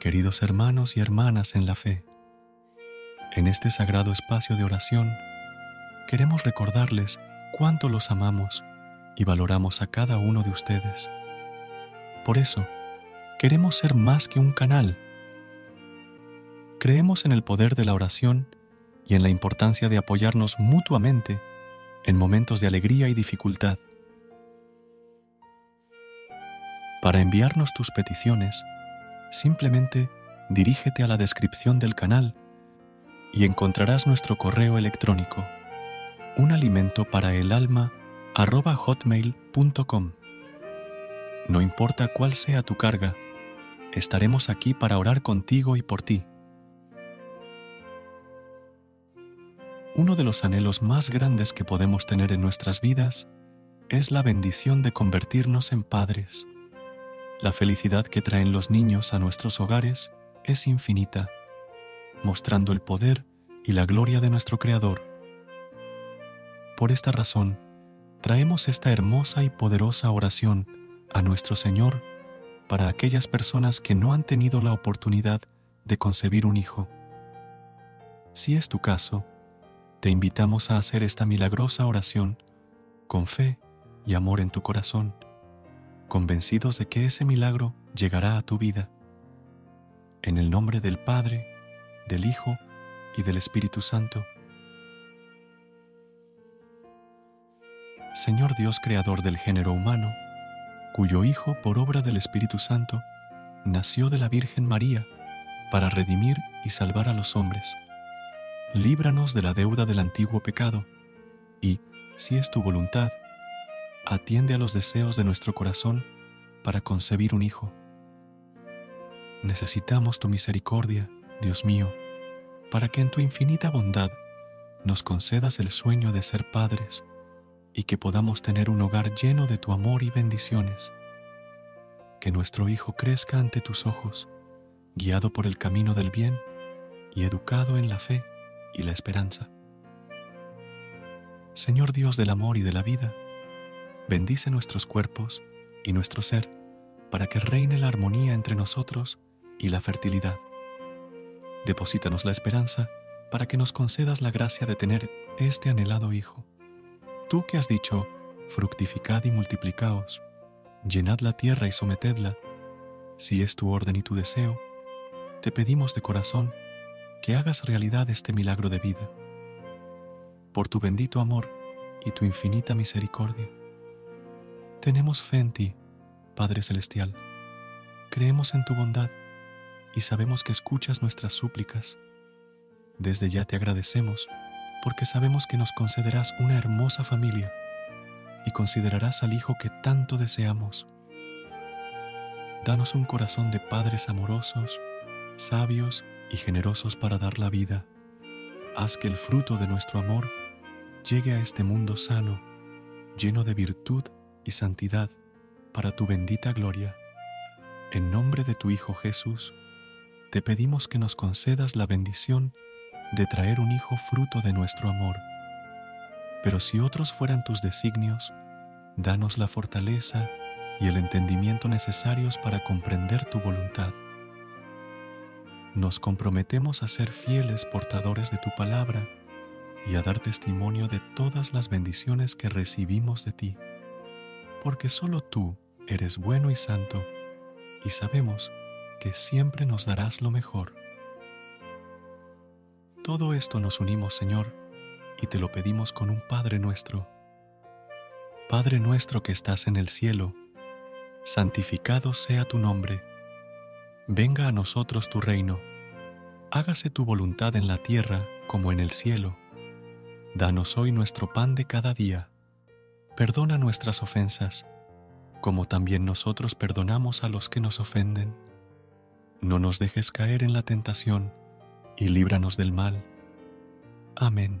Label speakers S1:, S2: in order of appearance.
S1: Queridos hermanos y hermanas en la fe. En este sagrado espacio de oración, queremos recordarles cuánto los amamos y valoramos a cada uno de ustedes. Por eso, queremos ser más que un canal. Creemos en el poder de la oración y en la importancia de apoyarnos mutuamente en momentos de alegría y dificultad. Para enviarnos tus peticiones, simplemente dirígete a la descripción del canal y encontrarás nuestro correo electrónico un alimento para el alma. No importa cuál sea tu carga, estaremos aquí para orar contigo y por ti. Uno de los anhelos más grandes que podemos tener en nuestras vidas es la bendición de convertirnos en padres. La felicidad que traen los niños a nuestros hogares es infinita, mostrando el poder y la gloria de nuestro Creador. Por esta razón, traemos esta hermosa y poderosa oración a nuestro Señor para aquellas personas que no han tenido la oportunidad de concebir un hijo. Si es tu caso, te invitamos a hacer esta milagrosa oración con fe y amor en tu corazón convencidos de que ese milagro llegará a tu vida. En el nombre del Padre, del Hijo y del Espíritu Santo. Señor Dios Creador del género humano, cuyo Hijo, por obra del Espíritu Santo, nació de la Virgen María para redimir y salvar a los hombres. Líbranos de la deuda del antiguo pecado y, si es tu voluntad, atiende a los deseos de nuestro corazón para concebir un hijo. Necesitamos tu misericordia, Dios mío, para que en tu infinita bondad nos concedas el sueño de ser padres y que podamos tener un hogar lleno de tu amor y bendiciones. Que nuestro Hijo crezca ante tus ojos, guiado por el camino del bien y educado en la fe y la esperanza. Señor Dios del amor y de la vida, bendice nuestros cuerpos y nuestro ser para que reine la armonía entre nosotros y la fertilidad. Deposítanos la esperanza para que nos concedas la gracia de tener este anhelado Hijo. Tú que has dicho, fructificad y multiplicaos, llenad la tierra y sometedla, si es tu orden y tu deseo, te pedimos de corazón que hagas realidad este milagro de vida. Por tu bendito amor y tu infinita misericordia tenemos fe en ti, Padre Celestial. Creemos en tu bondad y sabemos que escuchas nuestras súplicas. Desde ya te agradecemos porque sabemos que nos concederás una hermosa familia y considerarás al Hijo que tanto deseamos. Danos un corazón de padres amorosos, sabios y generosos para dar la vida. Haz que el fruto de nuestro amor llegue a este mundo sano, lleno de virtud y santidad para tu bendita gloria. En nombre de tu Hijo Jesús, te pedimos que nos concedas la bendición de traer un Hijo fruto de nuestro amor. Pero si otros fueran tus designios, danos la fortaleza y el entendimiento necesarios para comprender tu voluntad. Nos comprometemos a ser fieles portadores de tu palabra y a dar testimonio de todas las bendiciones que recibimos de ti porque solo tú eres bueno y santo, y sabemos que siempre nos darás lo mejor. Todo esto nos unimos, Señor, y te lo pedimos con un Padre nuestro. Padre nuestro que estás en el cielo, santificado sea tu nombre. Venga a nosotros tu reino. Hágase tu voluntad en la tierra como en el cielo. Danos hoy nuestro pan de cada día. Perdona nuestras ofensas, como también nosotros perdonamos a los que nos ofenden. No nos dejes caer en la tentación y líbranos del mal. Amén.